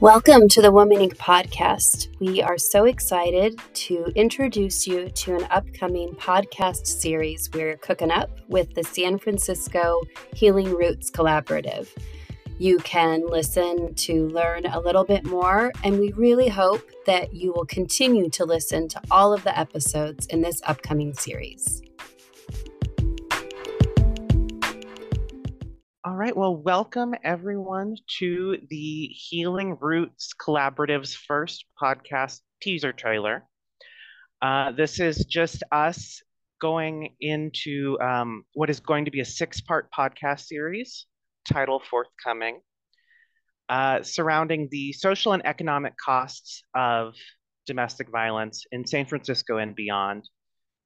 Welcome to the Woman Inc. podcast. We are so excited to introduce you to an upcoming podcast series we're cooking up with the San Francisco Healing Roots Collaborative. You can listen to learn a little bit more, and we really hope that you will continue to listen to all of the episodes in this upcoming series. All right. Well, welcome everyone to the Healing Roots Collaborative's first podcast teaser trailer. Uh, this is just us going into um, what is going to be a six part podcast series, title forthcoming, uh, surrounding the social and economic costs of domestic violence in San Francisco and beyond.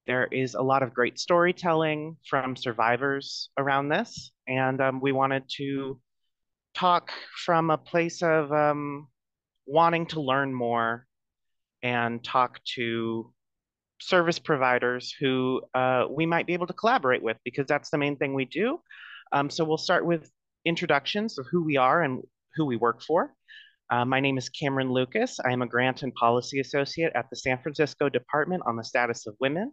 There is a lot of great storytelling from survivors around this, and um, we wanted to talk from a place of um, wanting to learn more and talk to service providers who uh, we might be able to collaborate with because that's the main thing we do. Um, so we'll start with introductions of who we are and who we work for. Uh, my name is Cameron Lucas. I am a grant and policy associate at the San Francisco Department on the Status of Women.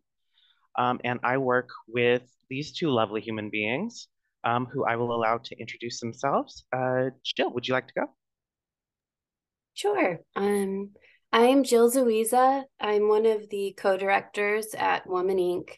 Um, and I work with these two lovely human beings um, who I will allow to introduce themselves. Uh, Jill, would you like to go? Sure. Um, I am Jill Zuiza. I'm one of the co directors at Woman Inc.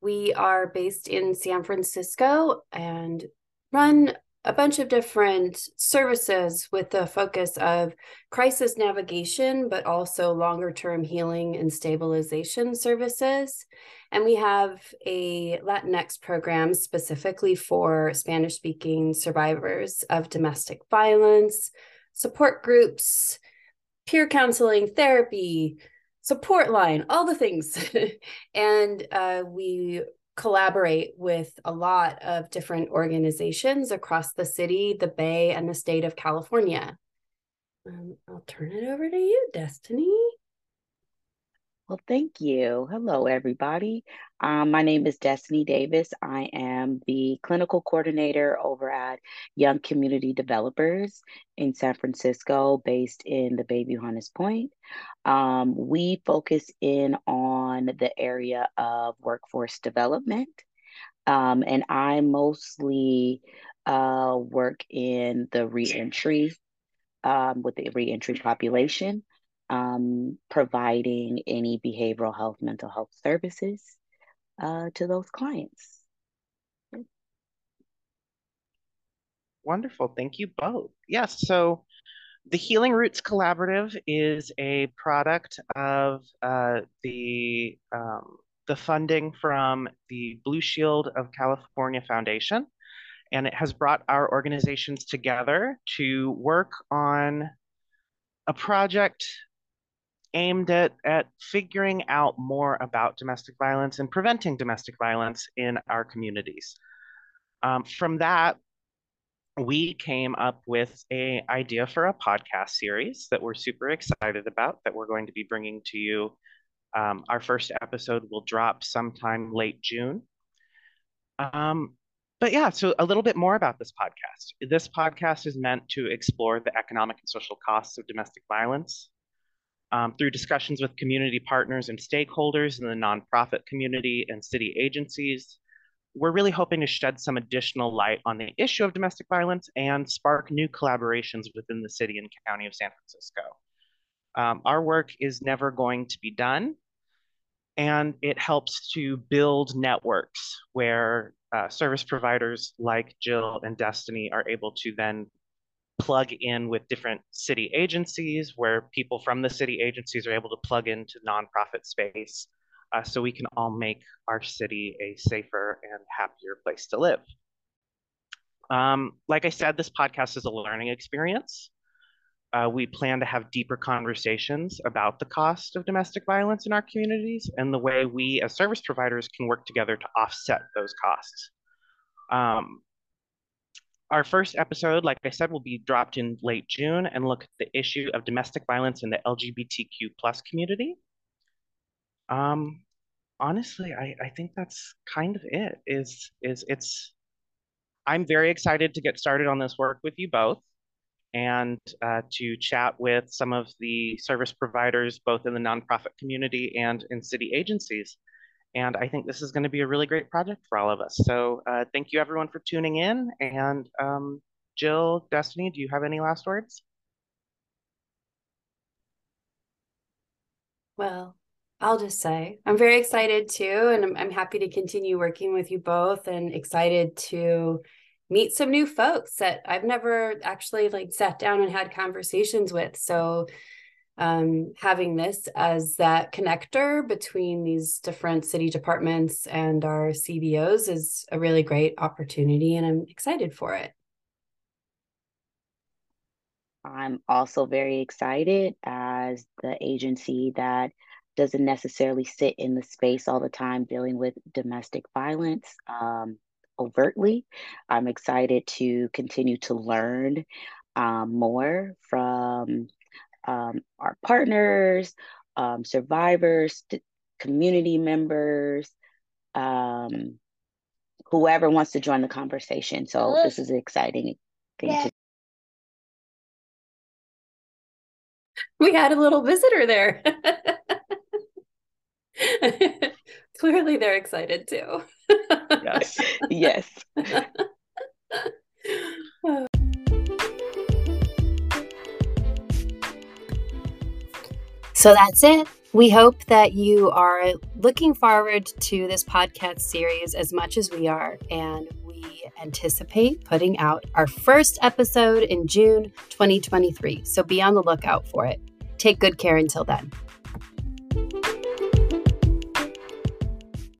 We are based in San Francisco and run a bunch of different services with the focus of crisis navigation, but also longer term healing and stabilization services. And we have a Latinx program specifically for Spanish speaking survivors of domestic violence, support groups, peer counseling, therapy, support line, all the things. and uh, we collaborate with a lot of different organizations across the city, the Bay, and the state of California. Um, I'll turn it over to you, Destiny. Well, thank you. Hello, everybody. Um, my name is Destiny Davis. I am the clinical coordinator over at Young Community Developers in San Francisco, based in the Bay Hunter's Point. Um, we focus in on the area of workforce development, um, and I mostly uh, work in the reentry um, with the reentry population um, providing any behavioral health, mental health services uh, to those clients. Wonderful. Thank you both. Yes. So the Healing Roots Collaborative is a product of uh, the um, the funding from the Blue Shield of California Foundation, and it has brought our organizations together to work on a project aimed at, at figuring out more about domestic violence and preventing domestic violence in our communities. Um, from that, we came up with a idea for a podcast series that we're super excited about that we're going to be bringing to you. Um, our first episode will drop sometime late June. Um, but yeah, so a little bit more about this podcast. This podcast is meant to explore the economic and social costs of domestic violence um, through discussions with community partners and stakeholders in the nonprofit community and city agencies. We're really hoping to shed some additional light on the issue of domestic violence and spark new collaborations within the city and county of San Francisco. Um, our work is never going to be done, and it helps to build networks where uh, service providers like Jill and Destiny are able to then plug in with different city agencies where people from the city agencies are able to plug into nonprofit space uh, so we can all make our city a safer and happier place to live. Um, like I said, this podcast is a learning experience. Uh, we plan to have deeper conversations about the cost of domestic violence in our communities and the way we as service providers can work together to offset those costs. Um, our first episode, like I said, will be dropped in late June and look at the issue of domestic violence in the LGBTQ plus community. Um, honestly, I, I think that's kind of it. Is is it's I'm very excited to get started on this work with you both. and uh, to chat with some of the service providers, both in the nonprofit community and in city agencies. And I think this is going to be a really great project for all of us. So uh, thank you everyone for tuning in. And um, Jill, Destiny, do you have any last words? Well, I'll just say I'm very excited too, and I'm, I'm happy to continue working with you both and excited to meet some new folks that I've never actually like sat down and had conversations with. So um, having this as that connector between these different city departments and our CBOs is a really great opportunity, and I'm excited for it. I'm also very excited as the agency that doesn't necessarily sit in the space all the time dealing with domestic violence um, overtly. I'm excited to continue to learn um, more from um, our partners, um, survivors, community members, um, whoever wants to join the conversation. So this is an exciting thing to we had a little visitor there. Clearly, they're excited too. yes. Yes. So that's it. We hope that you are looking forward to this podcast series as much as we are, and we anticipate putting out our first episode in June 2023. So be on the lookout for it. Take good care until then.